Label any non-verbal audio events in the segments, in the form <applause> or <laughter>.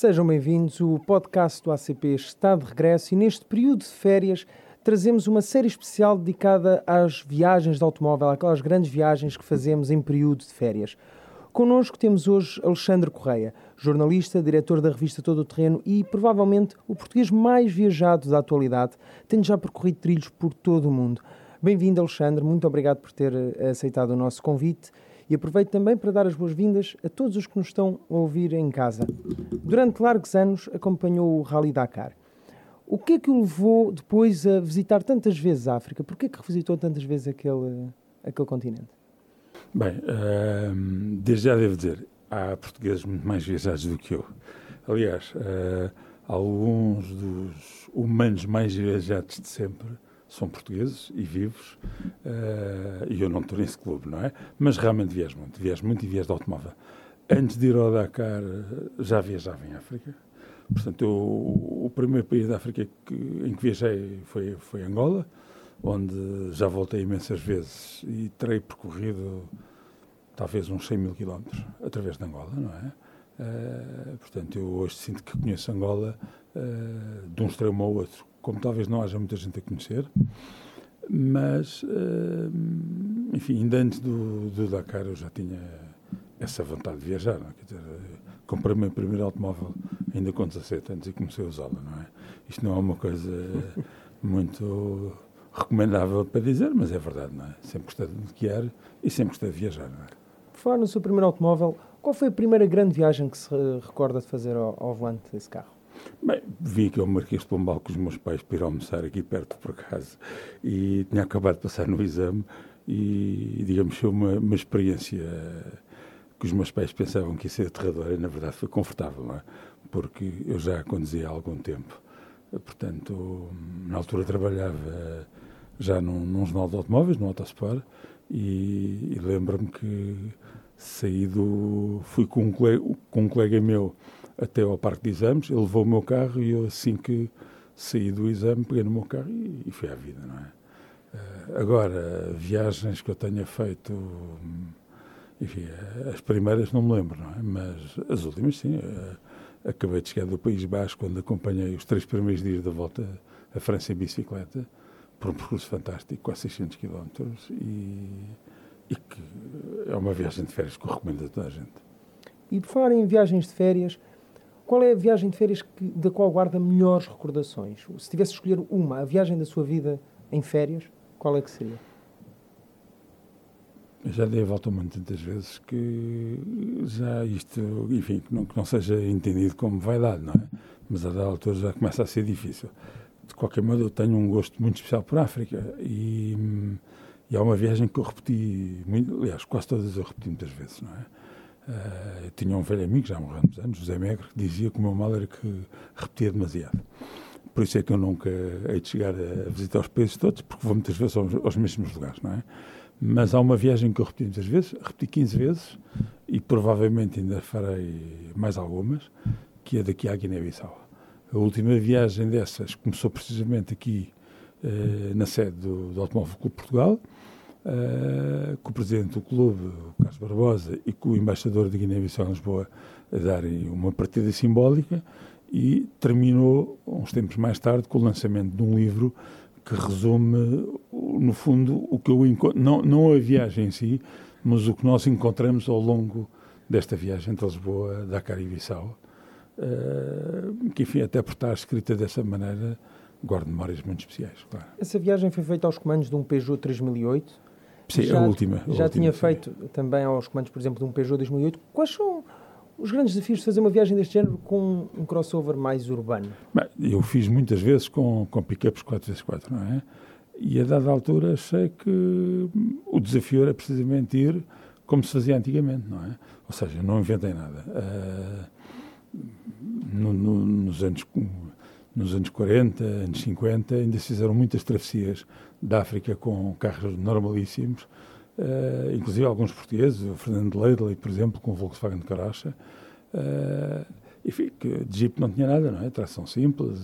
Sejam bem-vindos. O podcast do ACP está de regresso e neste período de férias trazemos uma série especial dedicada às viagens de automóvel, aquelas grandes viagens que fazemos em período de férias. Connosco temos hoje Alexandre Correia, jornalista, diretor da revista Todo o Terreno e provavelmente o português mais viajado da atualidade, tendo já percorrido trilhos por todo o mundo. Bem-vindo, Alexandre, muito obrigado por ter aceitado o nosso convite e aproveito também para dar as boas-vindas a todos os que nos estão a ouvir em casa. Durante largos anos acompanhou o Rally Dakar. O que é que o levou depois a visitar tantas vezes a África? Por que é que revisitou tantas vezes aquele, aquele continente? Bem, uh, desde já devo dizer, há portugueses muito mais viajados do que eu. Aliás, uh, alguns dos humanos mais viajados de sempre são portugueses e vivos, uh, e eu não estou nesse clube, não é? Mas realmente viajo muito, viajo muito e viajo de automóvel. Antes de ir ao Dakar, já viajava em África. Portanto, eu, o primeiro país da África que, em que viajei foi, foi Angola, onde já voltei imensas vezes e terei percorrido talvez uns 100 mil quilómetros através de Angola, não é? Uh, portanto, eu hoje sinto que conheço Angola uh, de um extremo ao outro, como talvez não haja muita gente a conhecer, mas, uh, enfim, ainda antes do, do, Dakar eu já tinha essa vontade de viajar, não é? Quer dizer, comprei o meu primeiro automóvel ainda com 17 anos e comecei a usá-lo, não é? Isto não é uma coisa <laughs> muito recomendável para dizer, mas é verdade, não é? Sempre gostei de guiar e sempre gostei de viajar, não é? Por falar no seu primeiro automóvel, qual foi a primeira grande viagem que se recorda de fazer ao, ao volante desse carro? Bem, vim aqui ao Marquês de Pombal com os meus pais para ir almoçar aqui perto, por acaso, e tinha acabado de passar no exame e, digamos, foi uma, uma experiência que os meus pais pensavam que ia ser aterradora e, na verdade, foi confortável, não é? Porque eu já conduzia há algum tempo. Portanto, na altura trabalhava já num, num jornal de automóveis, no Autosport, e, e lembro-me que saí do. fui com um, colega, com um colega meu até ao parque de exames, ele levou o meu carro e eu, assim que saí do exame, peguei no meu carro e, e fui à vida, não é? Uh, agora, viagens que eu tenha feito, enfim, as primeiras não me lembro, não é? Mas as últimas, sim. Uh, acabei de chegar do País Basco, quando acompanhei os três primeiros dias da volta à França em bicicleta, por um percurso fantástico, quase 600 km, e, e que é uma viagem de férias que eu recomendo a toda a gente. E por falar em viagens de férias, qual é a viagem de férias que, da qual guarda melhores recordações? Se tivesse de escolher uma, a viagem da sua vida em férias, qual é que seria? Eu já dei a volta muito tantas vezes que já isto, enfim, que não, que não seja entendido como vaidade, não é? Mas a da altura já começa a ser difícil. De qualquer modo, eu tenho um gosto muito especial por África e, e há uma viagem que eu repeti, muito, aliás, quase todas eu repeti muitas vezes, não é? Uh, eu tinha um velho amigo, já há uns anos, José Megre, que dizia que o meu mal era que repetia demasiado. Por isso é que eu nunca hei de chegar a visitar os países todos, porque vou muitas vezes aos, aos mesmos lugares, não é? Mas há uma viagem que eu repeti muitas vezes, repeti 15 vezes e provavelmente ainda farei mais algumas, que é daqui à Guiné-Bissau. A última viagem dessas começou precisamente aqui eh, na sede do, do Automóvel Clube Portugal, eh, com o presidente do clube, o Carlos Barbosa, e com o embaixador de Guiné-Bissau em Lisboa a darem uma partida simbólica e terminou, uns tempos mais tarde, com o lançamento de um livro que resume, no fundo, o que eu encontro, não, não a viagem em si, mas o que nós encontramos ao longo desta viagem entre Lisboa, Dakar e Bissau, uh, que, enfim, até por estar escrita dessa maneira, guardo memórias muito especiais, claro. Essa viagem foi feita aos comandos de um Peugeot 3008? Sim, já, a última. A já última, tinha sim. feito também aos comandos, por exemplo, de um Peugeot 2008. Quais são os grandes desafios de fazer uma viagem deste género com um crossover mais urbano? Bem, eu fiz muitas vezes com, com pick-ups 4x4, não é? E a dada altura achei que o desafio era precisamente ir como se fazia antigamente, não é? Ou seja, não inventei nada. Uh, no, no, nos, anos, nos anos 40, anos 50, ainda se fizeram muitas travessias da África com carros normalíssimos, uh, inclusive alguns portugueses, o Fernando Leidley, por exemplo, com o Volkswagen de Caracha, uh, enfim, que de Jeep não tinha nada, não é? Tração simples,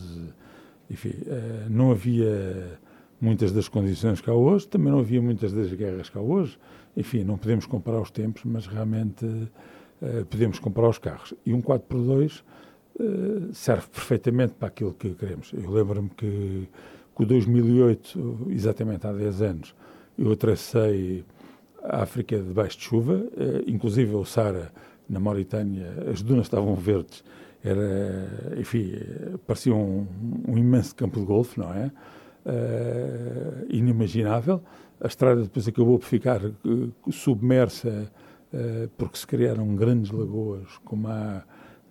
enfim, uh, não havia muitas das condições que há hoje, também não havia muitas das guerras que há hoje, enfim, não podemos comparar os tempos, mas realmente podemos comparar os carros. E um 4x2 uh, serve perfeitamente para aquilo que queremos. Eu lembro-me que, o 2008, exatamente há 10 anos, eu atravessei a África debaixo de chuva, uh, inclusive o Sara, na Mauritânia, as dunas estavam verdes, era, enfim, parecia um, um imenso campo de golfe, não é? Uh, inimaginável. A estrada depois acabou por ficar submersa uh, porque se criaram grandes lagoas, como há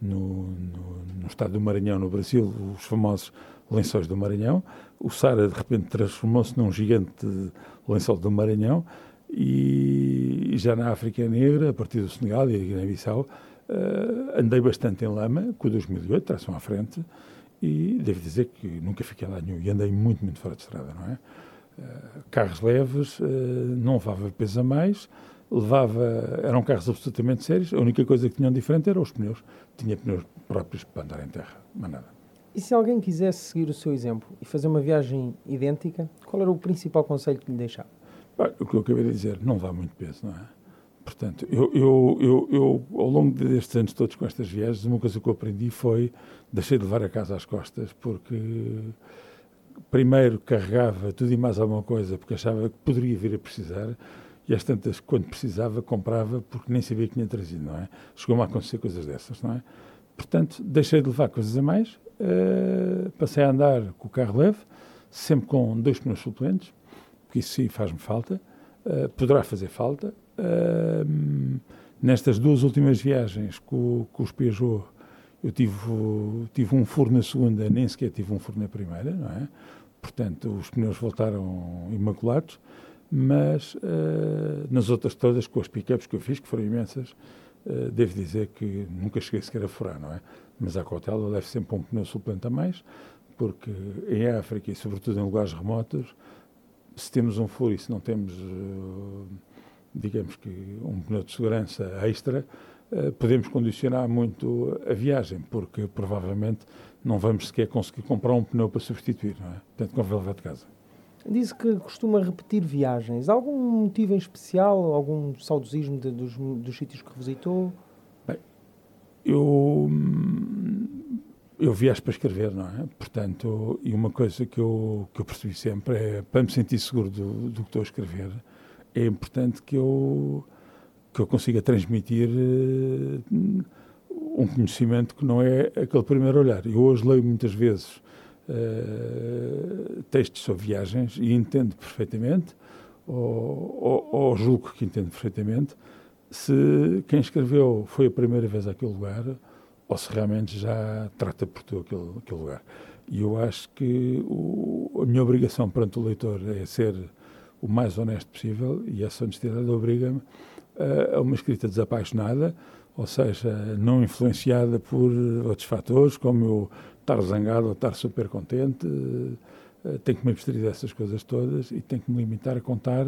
no, no, no, estado do Maranhão, no Brasil, os famosos lençóis do Maranhão. O Sara, de repente, transformou-se num gigante lençol do Maranhão. E, já na África Negra, a partir do Senegal e a Guiné-Bissau, andei bastante em lama, com o 2008, tração à frente, e devo dizer que nunca fiquei lá nenhum e andei muito, muito fora de estrada, não é? Uh, carros leves, uh, não levava peso a mais, levava, eram carros absolutamente sérios, a única coisa que tinham diferente eram os pneus. Tinha pneus próprios para andar em terra, mas nada. E se alguém quisesse seguir o seu exemplo e fazer uma viagem idêntica, qual era o principal conselho que lhe deixava? Bem, o que eu acabei de dizer, não vá muito peso, não é? Portanto, eu, eu, eu, eu, ao longo destes anos todos com estas viagens, uma coisa que eu aprendi foi deixei de levar a casa às costas, porque primeiro carregava tudo e mais alguma coisa, porque achava que poderia vir a precisar, e às tantas, quando precisava, comprava, porque nem sabia que tinha trazido, não é? Chegou-me a acontecer coisas dessas, não é? Portanto, deixei de levar coisas a mais, uh, passei a andar com o carro leve, sempre com dois pneus suplentes, porque isso sim faz-me falta, uh, poderá fazer falta, Uh, nestas duas últimas viagens com, com os Peugeot, eu tive, tive um furo na segunda, nem sequer tive um furo na primeira, não é? Portanto, os pneus voltaram imaculados, mas uh, nas outras todas, com as pickups que eu fiz, que foram imensas, uh, devo dizer que nunca cheguei sequer a furar, não é? Mas à cautela eu levo sempre um pneu suplente a mais, porque em África e sobretudo em lugares remotos, se temos um furo e se não temos... Uh, digamos que um pneu de segurança extra, podemos condicionar muito a viagem, porque provavelmente não vamos sequer conseguir comprar um pneu para substituir, não é? Portanto, convém levar de casa. Disse que costuma repetir viagens. Algum motivo em especial, algum saudosismo de, dos, dos sítios que visitou? Bem, eu, eu viajo para escrever, não é? Portanto, e uma coisa que eu, que eu percebi sempre é, para me sentir seguro do, do que estou a escrever, é importante que eu, que eu consiga transmitir uh, um conhecimento que não é aquele primeiro olhar. Eu hoje leio muitas vezes uh, textos sobre viagens e entendo perfeitamente, ou, ou, ou, julgo que entendo perfeitamente, se quem escreveu foi a primeira vez àquele lugar ou se realmente já trata por tu aquele, aquele lugar. E eu acho que o, a minha obrigação perante o leitor é ser o mais honesto possível e essa honestidade obriga-me a uma escrita desapaixonada, ou seja, não influenciada por outros fatores, como eu estar zangado ou estar super contente. Eh, tenho que me abstrair dessas coisas todas e tenho que me limitar a contar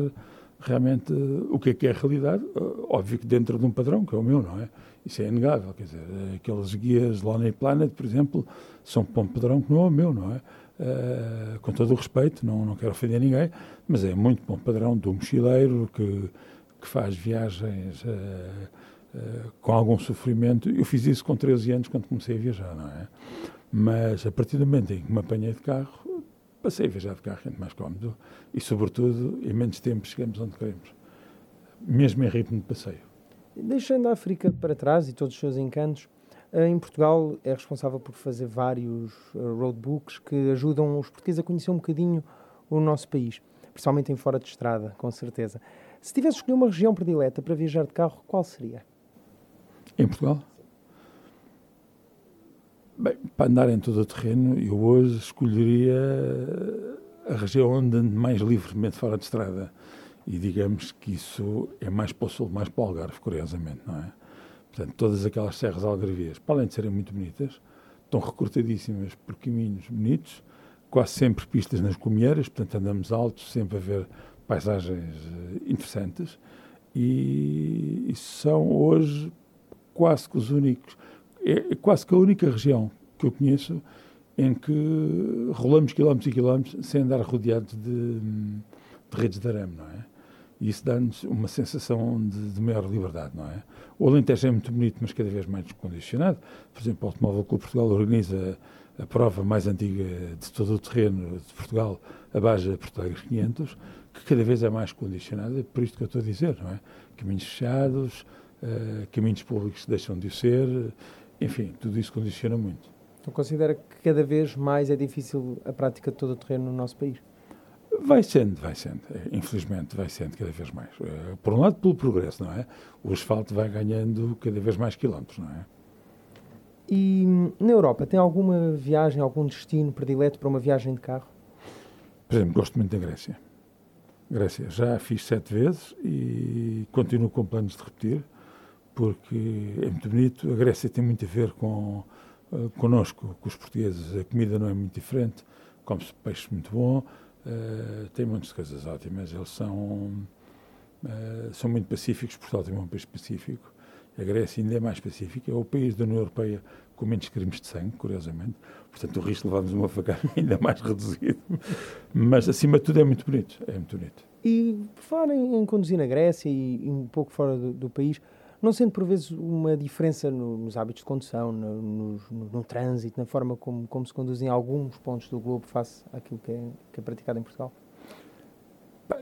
realmente o que é que é a realidade. Eh, óbvio que dentro de um padrão, que é o meu, não é? Isso é inegável. Quer dizer, aqueles guias Lonely Planet, por exemplo, são para um padrão que não é o meu, não é? Uh, com todo o respeito, não, não quero ofender ninguém, mas é muito bom padrão do mochileiro que, que faz viagens uh, uh, com algum sofrimento. Eu fiz isso com 13 anos quando comecei a viajar, não é? Mas a partir do momento em que me apanhei de carro, passei a viajar de carro, é mais cómodo e, sobretudo, em menos tempo chegamos onde queremos, mesmo em ritmo de passeio. Deixando a África para trás e todos os seus encantos, em Portugal é responsável por fazer vários eh, roadbooks que ajudam os portugueses a conhecer um bocadinho o nosso país, principalmente em fora de estrada, com certeza. Se tivesse escolher uma região predileta para viajar de carro, qual seria? Em Portugal? Bem, para andar em todo o terreno, eu hoje escolheria a região onde ando mais livremente fora de estrada. E digamos que isso é mais para o sul, mais para o Algarve, curiosamente, não é? Portanto, todas aquelas serras algarvias, para além de serem muito bonitas, estão recortadíssimas por caminhos bonitos, quase sempre pistas nas comieiras, portanto andamos altos, sempre a ver paisagens eh, interessantes e, e são hoje quase que os únicos, é, é quase que a única região que eu conheço em que rolamos quilómetros e quilómetros sem andar rodeados de, de redes de arame, não é? E isso dá-nos uma sensação de, de, maior liberdade, não é? O Alentejo é muito bonito, mas cada vez mais descondicionado. Por exemplo, o Automóvel Clube Portugal organiza a prova mais antiga de todo o terreno de Portugal, a Baja Alegre 500, que cada vez é mais condicionada, por isto que eu estou a dizer, não é? Caminhos fechados, uh, caminhos públicos deixam de o ser, enfim, tudo isso condiciona muito. Então considera que cada vez mais é difícil a prática de todo o terreno no nosso país? Vai sendo, vai sendo. É, infelizmente, vai sendo cada vez mais. É, por um lado, pelo progresso, não é? O asfalto vai ganhando cada vez mais quilómetros, não é? E na Europa, tem alguma viagem, algum destino predileto para uma viagem de carro? Por exemplo, gosto muito da Grécia. Grécia, já fiz sete vezes e continuo com planos de repetir, porque é muito bonito. A Grécia tem muito a ver com uh, connosco, com os portugueses. A comida não é muito diferente, come-se peixe muito bom, uh, tem muitas coisas ótimas. Eles são, uh, são muito pacíficos, Portugal tem um país pacífico. A Grécia ainda é mais pacífica, é o país da União Europeia com menos crimes de sangue, curiosamente. Portanto, o risco de levarmos uma facada é <laughs> ainda mais reduzido. Mas, acima de tudo, é muito bonito. É muito bonito. E, fora em, em conduzir na Grécia e, e um pouco fora do, do, país, não sendo, por vezes, uma diferença no, nos hábitos de condução, no, no, no, trânsito, na forma como, como se conduzem alguns pontos do globo face àquilo que é, que é praticado em Portugal?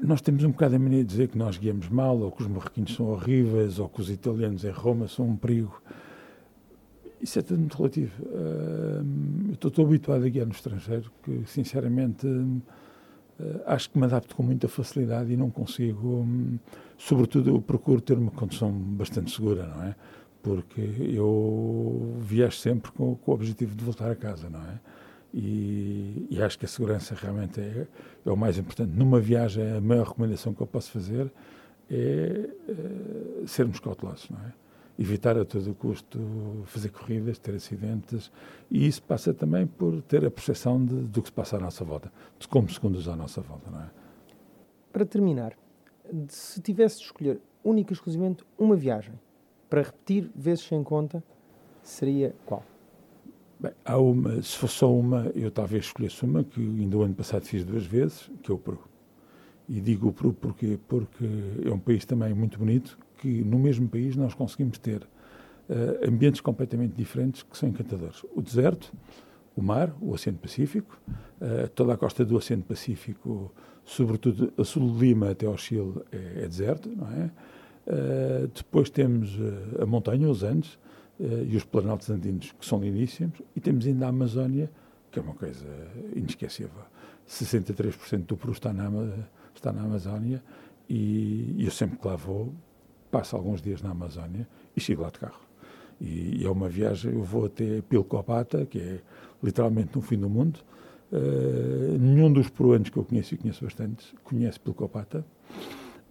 Nós temos um bocado a mania de dizer que nós guiamos mal, ou que os marroquinos são horríveis, ou que os italianos em Roma são um perigo. Isso é tudo muito relativo. Eu estou tão habituado a guiar no estrangeiro que, sinceramente, acho que me adapto com muita facilidade e não consigo. Um, sobretudo, procuro ter uma condução bastante segura, não é? Porque eu viajo sempre com, com o objetivo de voltar a casa, não é? E, e, acho que a segurança realmente é, é, o mais importante. Numa viagem, a maior recomendação que eu posso fazer é, é sermos cautelosos, não é? Evitar a todo custo fazer corridas, ter acidentes, e isso passa também por ter a percepção de, do que se passa à nossa volta, de como se conduz à nossa volta, não é? Para terminar, se tivesse de escolher única e exclusivamente uma viagem para repetir vezes sem conta, seria qual? Bem, há uma, se fosse só uma, eu talvez escolhesse uma que ainda o ano passado fiz duas vezes, que é o Peru. E digo o Peru porque, porque é um país também muito bonito, que no mesmo país nós conseguimos ter uh, ambientes completamente diferentes que são encantadores. O deserto, o mar, o Oceano Pacífico, uh, toda a costa do Oceano Pacífico, sobretudo a sul de Lima até ao Chile, é, é deserto, não é? Uh, depois temos a montanha, os Andes, e os planaltos andinos, que são lindíssimos, e temos ainda a Amazónia, que é uma coisa inesquecível. 63% do Peru está na, está na Amazónia e, eu sempre que lá vou, passo alguns dias na Amazónia e chego lá de carro. E, e é uma viagem, eu vou até Pilcopata, que é literalmente no fim do mundo. Uh, nenhum dos peruanos que eu conheço, e conheço bastante, conhece Pilcopata,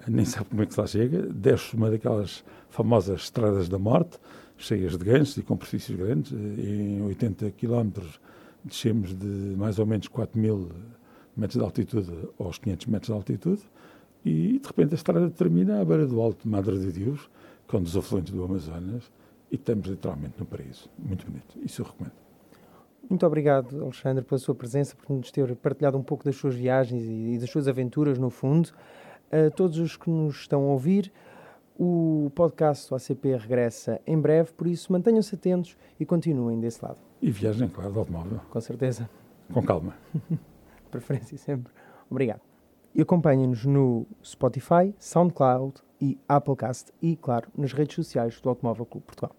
nem sabe como é que lá chega. Desce uma daquelas famosas estradas da morte, cheias de ganchos e com precipícios grandes. Em 80 quilómetros descemos de mais ou menos 4 mil metros de altitude aos 500 metros de altitude e de repente a estrada termina à beira do Alto Madre de Deus, com os afluentes do Amazonas e estamos literalmente no paraíso. Muito bonito. Isso eu recomendo. Muito obrigado, Alexandre, pela sua presença, por nos ter partilhado um pouco das suas viagens e das suas aventuras, no fundo. A todos os que nos estão a ouvir, o podcast do ACP regressa em breve, por isso mantenham-se atentos e continuem desse lado. E viajem, claro, de automóvel. Com certeza. Com calma. <laughs> Preferência sempre. Obrigado. E acompanhem-nos no Spotify, SoundCloud e Applecast e, claro, nas redes sociais do Automóvel Clube Portugal.